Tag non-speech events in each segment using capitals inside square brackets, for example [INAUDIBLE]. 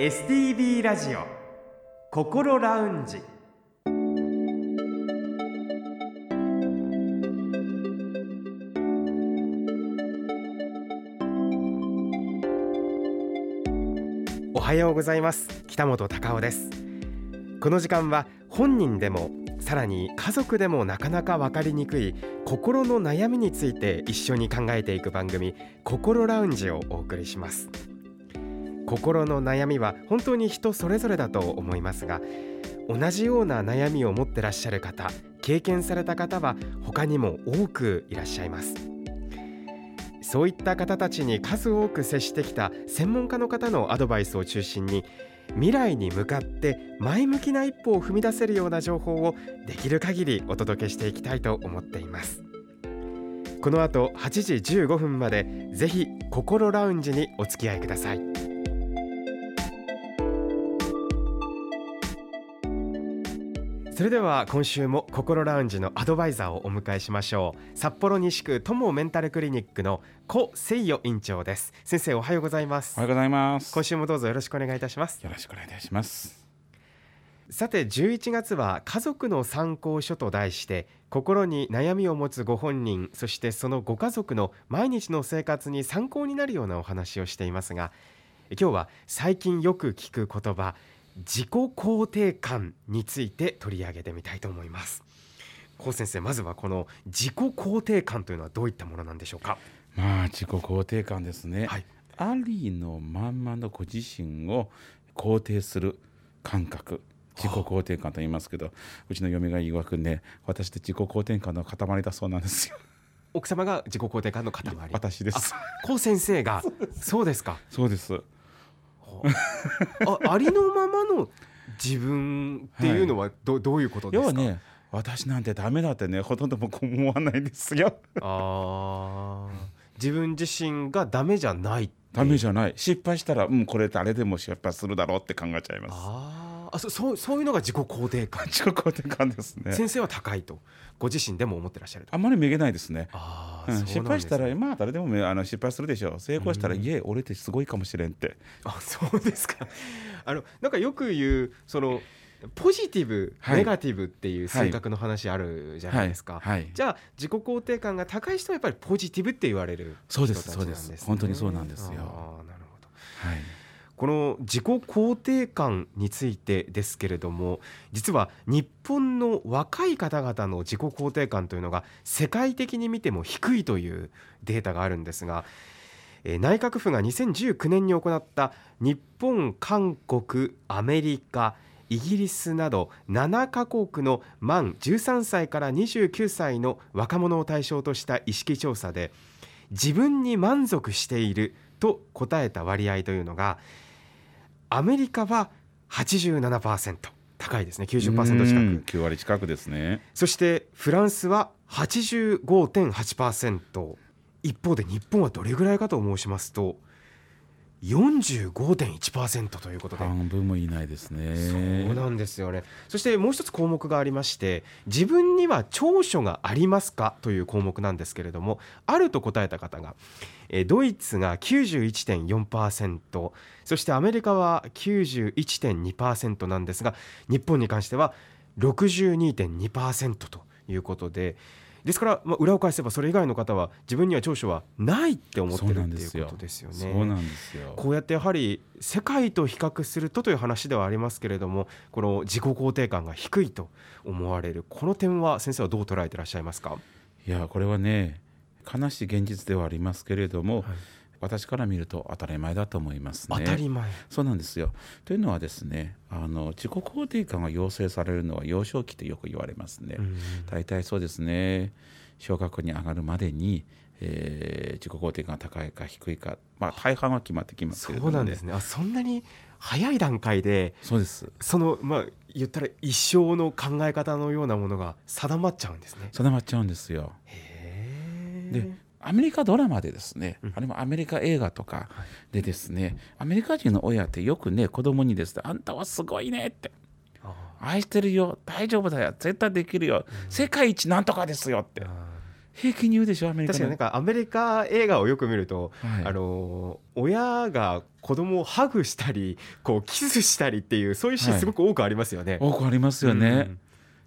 STB ラジオ心ラウンジ。おはようございます。北本隆夫です。この時間は本人でもさらに家族でもなかなか分かりにくい心の悩みについて一緒に考えていく番組心ラウンジをお送りします。心の悩みは本当に人それぞれだと思いますが同じような悩みを持ってらっしゃる方経験された方は他にも多くいらっしゃいます。そういった方たちに数多く接してきた専門家の方のアドバイスを中心に未来に向かって前向きな一歩を踏み出せるような情報をできる限りお届けしていきたいと思っています。この後8時15分までぜひ心ラウンジにお付き合いください。それでは今週も心ラウンジのアドバイザーをお迎えしましょう札幌西区友メンタルクリニックの古誠代院長です先生おはようございますおはようございます。今週もどうぞよろしくお願いいたしますよろしくお願いいたします。さて11月は家族の参考書と題して心に悩みを持つご本人そしてそのご家族の毎日の生活に参考になるようなお話をしていますが今日は最近よく聞く言葉自己肯定感について取り上げてみたいと思います高先生まずはこの自己肯定感というのはどういったものなんでしょうか？まあ自己肯定感ですね。はいありのまんまのご自身を肯定する感覚。自己肯定感と言いますけど、うちの嫁が曰くね、私って自己肯定感の塊だそうなんですよ。奥様が自己肯定感の塊私です。高先生がそうですかそうです。あ [LAUGHS] ありのままの自分っていうのはど,、どういうことですか？要はね、私なんてダメだってね、ほとんど僕思わないですよ。あー自分自身がダメじゃないダメじゃない。失敗したら、うん、これ誰でも失敗するだろうって考えちゃいます。あーあそそうそういうのが自己肯定感。自己肯定感ですね。先生は高いと。ご自身でも思ってらっしゃると。あんまりめげないですね。うんあうなん失敗したらまあ誰でもめあの失敗するでしょう。成功したら、いえ俺ってすごいかもしれんって。あそうですか。あのなんかよく言うそのポジティブ、はい。ネガティブっていう性格の話あるじゃないですか、はい。はい。じゃあ自己肯定感が高い人はやっぱりポジティブって言われるそうです人たちなんね。そうです本当にそうなんですよ。なるほど。はいこの自己肯定感についてですけれども実は日本の若い方々の自己肯定感というのが世界的に見ても低いというデータがあるんですが、内閣府が2019年に行った日本韓国アメリカイギリスなど7カ国の満13歳から29歳の若者を対象とした意識調査で自分に満足していると答えた割合というのがアメリカは87%高いですね。90%近うんく9割近くですね。そしてフランスは85.8%一方で日本はどれぐらいかと申しますと45.1%ということで。半分もいないですね。そうなんですよね。そしてもう一つ項目がありまして自分には長所がありますか？という項目なんですけれどもあると答えた方がえードイツが91.4%そしてアメリカは91.2%なんですが日本に関しては62.2%ということでですから、まあ、裏を返せばそれ以外の方は自分には長所はないって思ってるっていうなんですよ。ことですよね。そうなんですよ。こうやってやはり世界と比較するとという話ではありますけれどもこの自己肯定感が低いと思われる。この点は先生はどう捉えていらっしゃいますか、いやこれはね悲しい現実ではありますけれども、はい私から見ると当たり前だと思いますね。当たり前。そうなんですよ。というのはですねあの自己肯定感が養成されるのは幼少期とよく言われますね。うん。大体そうですね。小学校に上がるまでに、えー自己肯定感が高いか低いか、まあ、大半は決まってきますけれどそうなんですね。あそんなに早い段階でそうです。そのまあ言ったら一生の考え方のようなものが定まっちゃうんですね。定まっちゃうんですよ。でアメリカドラマでですね、うん。あるいはアメリカ映画とかでですね、アメリカ人の親ってよくね子供にですね「あんたはすごいね」って。あ「愛してるよ大丈夫だよ絶対できるよ世界一なんとかですよ」って。平気に言うでしょアメリカ確かになんかアメリカ映画をよく見ると、はい。あの親が子供をハグしたりこうキスしたりっていうそういうシーンはい。すごく多くありますよね。多くありますよね、うん。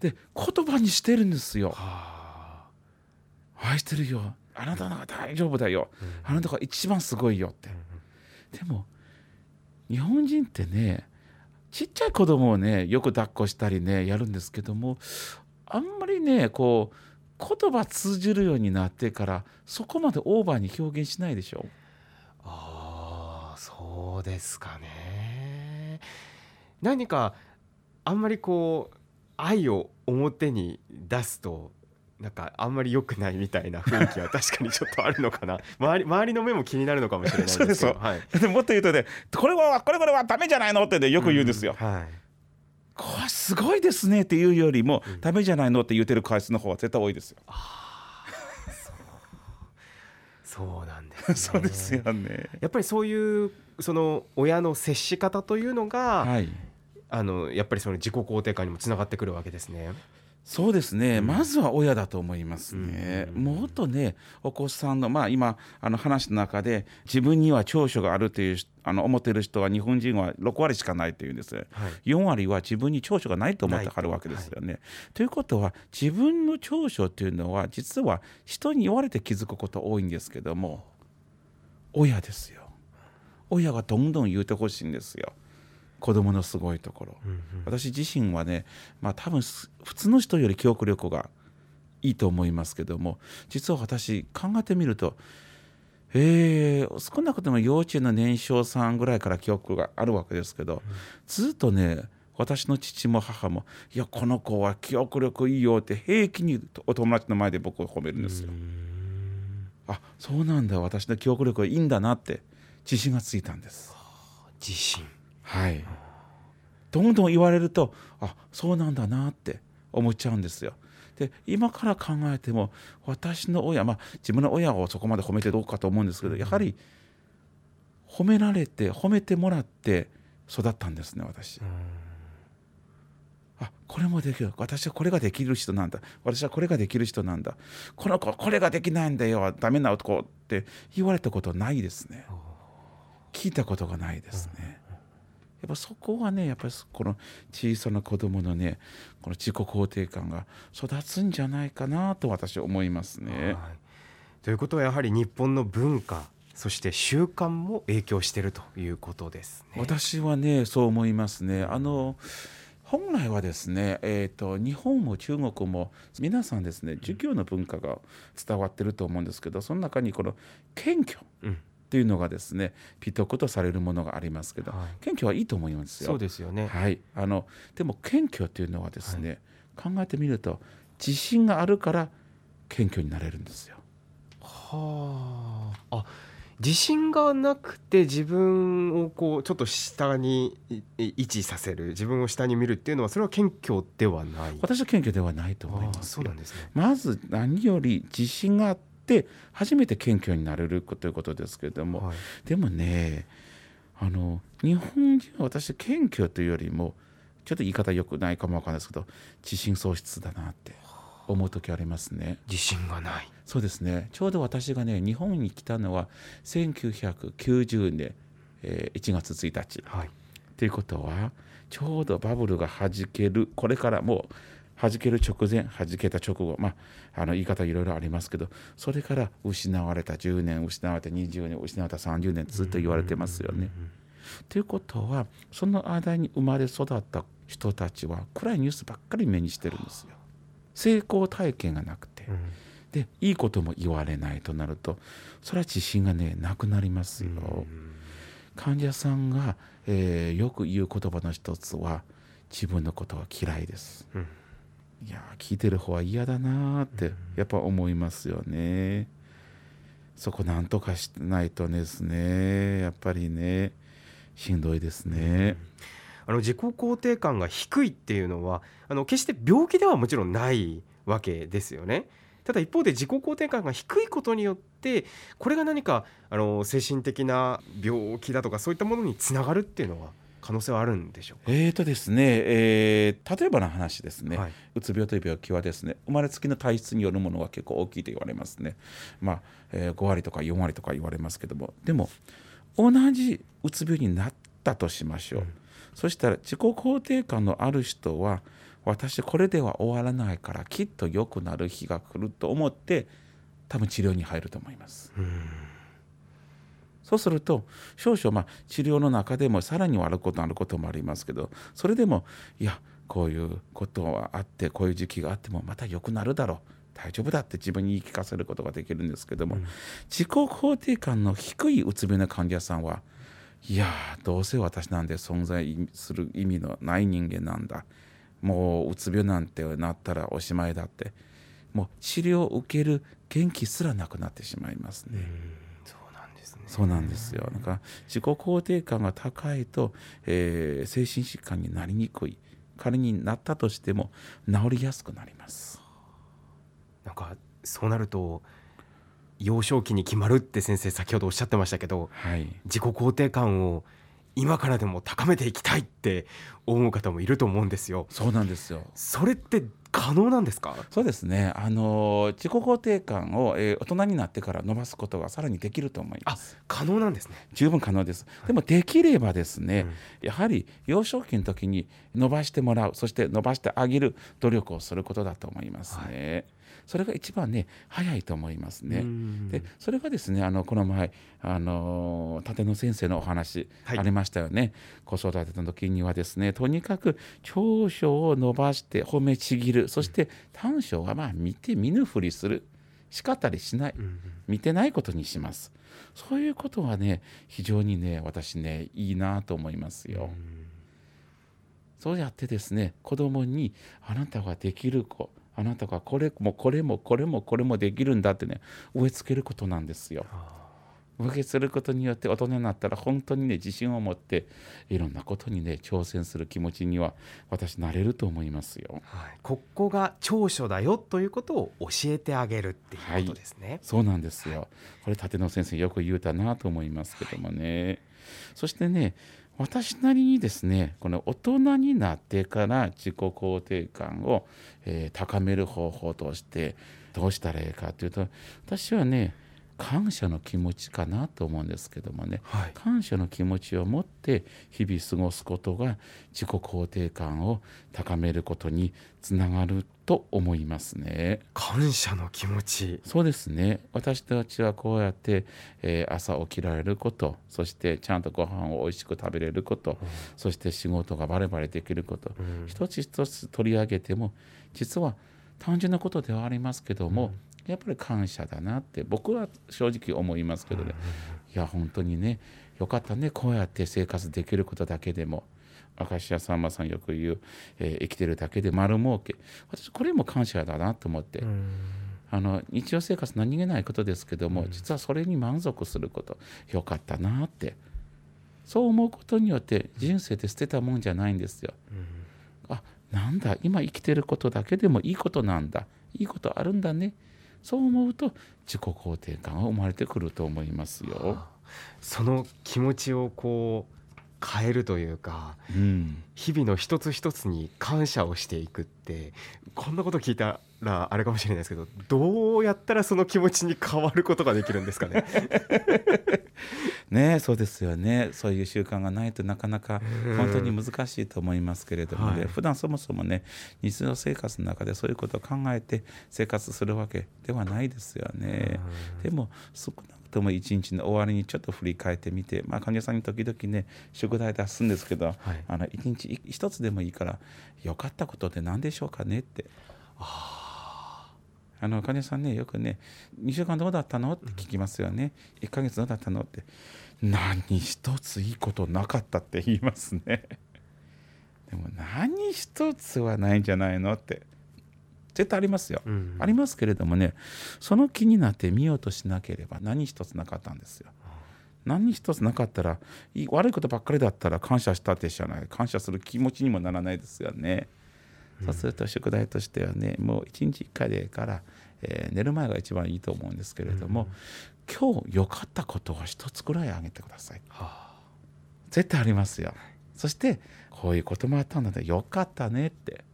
で言葉にしてるんですよ。は愛してるよあなたなら大丈夫だよ。ああなたが一番すごいよって。でも日本人ってねちっちゃい子供をねよく抱っこしたりねやるんですけどもあんまりねこう言葉通じるようになってからそこまでオーバーに表現しないでしょ。あーそうですかね。何かあんまりこう愛を表に出すとなんかあんまり良くないみたいな雰囲気は [LAUGHS] 確かにちょっとあるのかな。周り周りの目も気になるのかもしれないですけど。そうはい、でもっと言うとねこれはこれこれはダメじゃないのってねよく言うんですよ、はい。これすごいですねっていうよりも、うん。ダメじゃないのって言ってる回数の方は絶対多いですよ。そうなんです、ね、[LAUGHS] そうですよね。やっぱりそういうその親の接し方というのが、はい。あのやっぱりその自己肯定感にもつながってくるわけですね。そうですね、うん。まずは親だと思いますね、うん。もっとねお子さんのまあ今あの話の中で自分には長所があるというあの思っている人は日本人は6割しかないというんです。はい。4割は自分に長所がないと思ってはるわけですよね。ということは自分の長所っていうのは実は人に言われて気づくこと多いんですけども親ですよ。親がどんどん言うてほしいんですよ子供のすごいところ。うんうん私自身はね、まあ、多分す普通の人より記憶力がいいと思いますけども実は私考えてみると、えー少なくとも幼稚園の年少さんぐらいから記憶があるわけですけど、ずっとね私の父も母も「いやこの子は記憶力いいよ」って平気にお友達の前で僕を褒めるんですよ。あそうなんだ私の記憶力はいいんだなって自信がついたんです。自信。はい、どんどん言われるとあそうなんだなって思っちゃうんですよ。で今から考えても私の親まあ自分の親をそこまで褒めてどうかと思うんですけどやはり褒められて褒めてもらって育ったんですね私。あこれもできる。私はこれができる人なんだ。私はこれができる人なんだ。この子これができないんだよ。ダメな男って言われたことないですね。聞いたことがないですねやっぱそこはねやっぱりこの小さな子供のねこの自己肯定感が育つんじゃないかなと私は思いますね。はい。ということはやはり日本の文化そして習慣も影響しているということですね。私はねそう思いますね。あの本来はですね、えー、と日本も中国も皆さんですね儒教の文化が伝わってると思うんですけどその中にこの謙虚。うんっていうのがですね美徳とされるものがありますけどはい謙虚はいいと思いますよ。そうですよね。はい、あのでも謙虚っていうのはですね、考えてみると自信があるから謙虚になれるんですよ。はあ。あ自信がなくて自分をこうちょっと下にいい位置させる自分を下に見るっていうのはそれは謙虚ではない。私は謙虚ではないと思いますよそうなんですね。まず何より自信があって初めて謙虚になれるということですけれども、はいでもねあの日本人は私謙虚というよりもちょっと言い方良くないかもわかんないですけど自信喪失だなって思う時ありますね。自信がない。そうですねちょうど私がね日本に来たのは1990年、えー1月1日はい。ということはちょうどバブルが弾けるこれからもう弾ける直前弾けた直後まああの言い方いろいろありますけどそれから失われた10年失われた20年失われた30年ずっと言われてますよね。ということはその間に生まれ育った人たちは暗いニュースばっかり目にしてるんですよ。成功体験がなくてうんでいいことも言われないとなるとそれは自信がねなくなりますよ。患者さんが、えーよく言う言葉の一つは自分のことは嫌いです。うんいやー聞いてる方は嫌だなーってやっぱ思いますよね。そこなんとかしないとですねやっぱりねしんどいですね。あの自己肯定感が低いっていうのはあの決して病気ではもちろんないわけですよね。ただ一方で自己肯定感が低いことによってこれが何かあの精神的な病気だとかそういったものにつながるっていうのは可能性はあるんでしょうか？えーとですね、えー例えばの話ですね、はい。うつ病という病気はですね生まれつきの体質によるものが結構大きいと言われますね、まあえー5割とか4割とか言われますけども。でも同じうつ病になったとしましょう、そしたら自己肯定感のある人は私これでは終わらないからきっと良くなる日が来ると思って多分治療に入ると思います。そうすると少々まあ治療の中でもさらに悪いことあることもありますけどそれでもいやこういうことはあってこういう時期があってもまた良くなるだろう大丈夫だって自分に言い聞かせることができるんですけども、自己肯定感の低いうつ病の患者さんはいやーどうせ私なんて存在する意味のない人間なんだもううつ病なんてなったらおしまいだってもう治療を受ける元気すらなくなってしまいますね。そうなんですね。そうなんですよ。なんか自己肯定感が高いと、えー精神疾患になりにくい。仮になったとしても治りやすくなります。なんかそうなると幼少期に決まるって先生先ほどおっしゃってましたけどはい。自己肯定感を今からでも高めていきたいって思う方もいると思うんですよ。そうなんですよ。それって可能なんですか？そうですね。あのー自己肯定感を、えー大人になってから伸ばすことがさらにできると思います。可能なんですね。十分可能です。でもできればですね、やはり幼少期の時に伸ばしてもらう、そして伸ばしてあげる努力をすることだと思いますね。それが一番ね早いと思いますね。うん。でそれがですねあのこの前あの立野先生のお話はい。ありましたよね、子育ての時にはですねとにかく長所を伸ばして褒めちぎる。そして短所はまあ見て見ぬふりする。叱ったりしない。見てないことにします。そういうことはね非常にね私ねいいなと思いますよ。そうやってですね子供にあなたができる子あなたがこれもこれもこれもこれもできるんだってね植え付けることなんですよ。植え付けすることによって大人になったら本当にね自信を持っていろんなことにね挑戦する気持ちには私なれると思いますよ。はい、ここが長所だよということを教えてあげるっていうことですね。そうなんですよ。これ立野先生よく言うたなと思いますけどもね。そしてね私なりにですねこの大人になってから自己肯定感を、えー高める方法としてどうしたらいいかというと私はね感謝の気持ちかなと思うんですけどもね。はい、感謝の気持ちを持って日々過ごすことが自己肯定感を高めることにつながると思いますね。感謝の気持ち。そうですね。私たちはこうやって、えー朝起きられることそしてちゃんとご飯をおいしく食べれること、そして仕事がバレバレできること、うん。一つ一つ取り上げても実は単純なことではありますけども、やっぱり感謝だなって僕は正直思いますけどね、いや本当にねよかったねこうやって生活できることだけでも。明石家さんまさんよく言う、えー生きてるだけで丸儲け。私これも感謝だなと思って、うん。あの日常生活何気ないことですけども、実はそれに満足することよかったなって。そう思うことによって人生って捨てたもんじゃないんですよ。あなんだ今生きてることだけでもいいことなんだ。いいことあるんだねそう思うと自己肯定感が生まれてくると思いますよ。その気持ちをこう変えるというかうん、日々の一つ一つに感謝をしていくってこんなこと聞いたらあれかもしれないですけどどうやったらその気持ちに変わることができるんですかね？[LAUGHS] ねそうですよね。そういう習慣がないとなかなかうん。本当に難しいと思いますけれどもね、はい。普段そもそもね日常生活の中でそういうことを考えて生活するわけではないですよね。でも少なくとも一日の終わりにちょっと振り返ってみて、まあ、患者さんに時々ね宿題出すんですけど、はい。あの一日い一つでもいいから良かったことって何でしょうかねって。あの患者さんねよくね「2週間どうだったの?」って聞きますよね「1ヶ月どうだったの?」って。何一ついいことなかったって言いますね。でも何一つはないんじゃないの？って。絶対ありますよ、うん。ありますけれどもねその気になって見ようとしなければ何一つなかったんですよ。何一つなかったら悪いことばっかりだったら感謝したってじゃない。感謝する気持ちにもならないですよね、そうすると宿題としてはねもう1日1回でいいから、えー寝る前が一番いいと思うんですけれども、今日良かったことは一つぐらいあげてください。は絶対ありますよ。そしてこういうこともあったんだねよかったねって。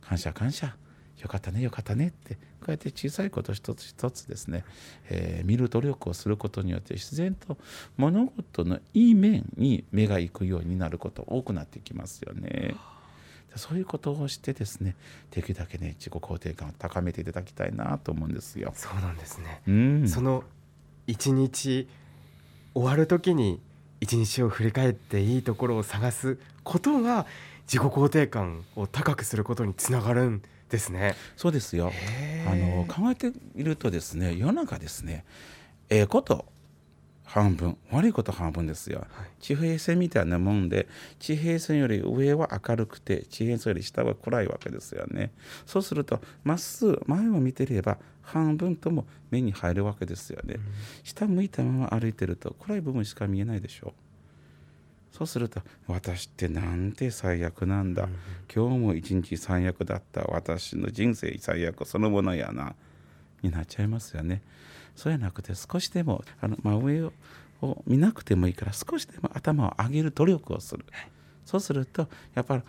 感謝感謝。よかったねよかったねって。こうやって小さいこと一つ一つですね、えー、見る努力をすることによって自然と物事のいい面に目が行くようになること多くなってきますよね。そういうことをしてですねできるだけね自己肯定感を高めていただきたいなと思うんですよ。そうなんですね、うん、その一日終わる時に一日を振り返っていいところを探すことが自己肯定感を高くすることにつながるんですね。そうですよ。あの考えているとですね、世の中ですね、ええー、こと半分悪いこと半分ですよ、はい、地平線みたいなもんで地平線より上は明るくて地平線より下は暗いわけですよね。そうするとまっすぐ前を見てれば半分とも目に入るわけですよね、うん、下向いたまま歩いてると暗い部分しか見えないでしょ。うそうすると私ってなんて最悪なんだ、うん、今日も一日最悪だった。私の人生最悪そのものやな。になっちゃいますよね。そうやなくて少しでもあの真上を見なくてもいいから少しでも頭を上げる努力をする、はい、そうするとやっぱり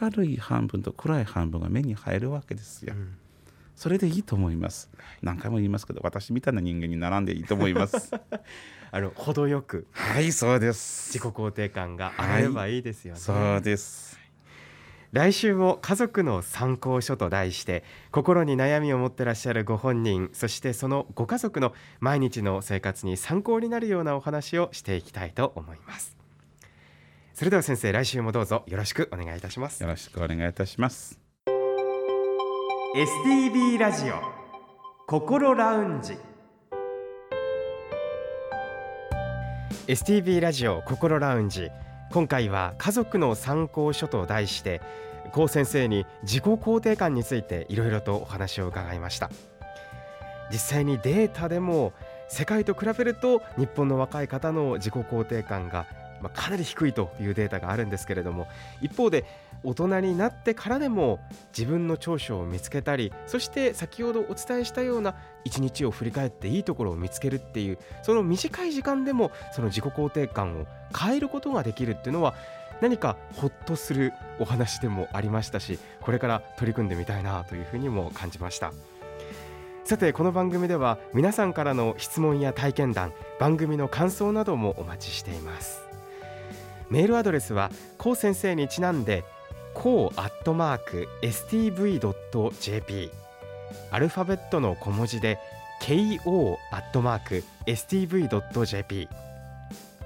明るい半分と暗い半分が目に入るわけですよ。うんそれでいいと思います。何回も言いますけど、私みたいな人間に並んでいいと思います。[LAUGHS] あの程よく。はい、そうです。自己肯定感が上がればいいですよね。はい、そうです。来週も家族の参考書と題して心に悩みを持ってらっしゃるご本人そしてそのご家族の毎日の生活に参考になるようなお話をしていきたいと思います。それでは先生来週もどうぞよろしくお願いいたします。よろしくお願いいたします。STB ラジオ心ラウンジ。STB ラジオ心ラウンジ今回は家族の参考書と題して高先生に自己肯定感についていろいろとお話を伺いました。実際にデータでも世界と比べると日本の若い方の自己肯定感がま、かなり低いというデータがあるんですけれども一方で大人になってからでも自分の長所を見つけたりそして先ほどお伝えしたような一日を振り返っていいところを見つけるっていうその短い時間でもその自己肯定感を変えることができるっていうのは何かほっとするお話でもありましたしこれから取り組んでみたいなというふうにも感じました。さてこの番組では皆さんからの質問や体験談番組の感想などもお待ちしています。メールアドレスはこう先生にちなんでこうアットマーク stv.jp アルファベットの小文字で ko アットマーク stv.jp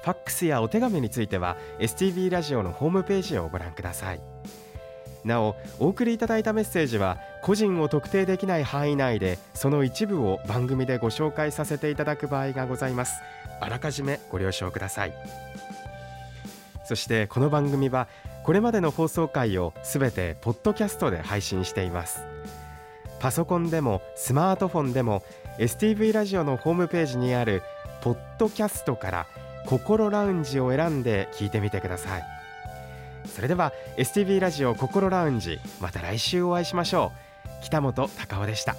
ファックスやお手紙については STV ラジオのホームページをご覧ください。なおお送りいただいたメッセージは個人を特定できない範囲内でその一部を番組でご紹介させていただく場合がございます。あらかじめご了承ください。そしてこの番組はこれまでの放送回をすべてポッドキャストで配信しています。パソコンでもスマートフォンでも STV ラジオのホームページにあるポッドキャストから心ラウンジを選んで聞いてみてください。それでは STV ラジオ心ラウンジまた来週お会いしましょう。北本隆夫でした。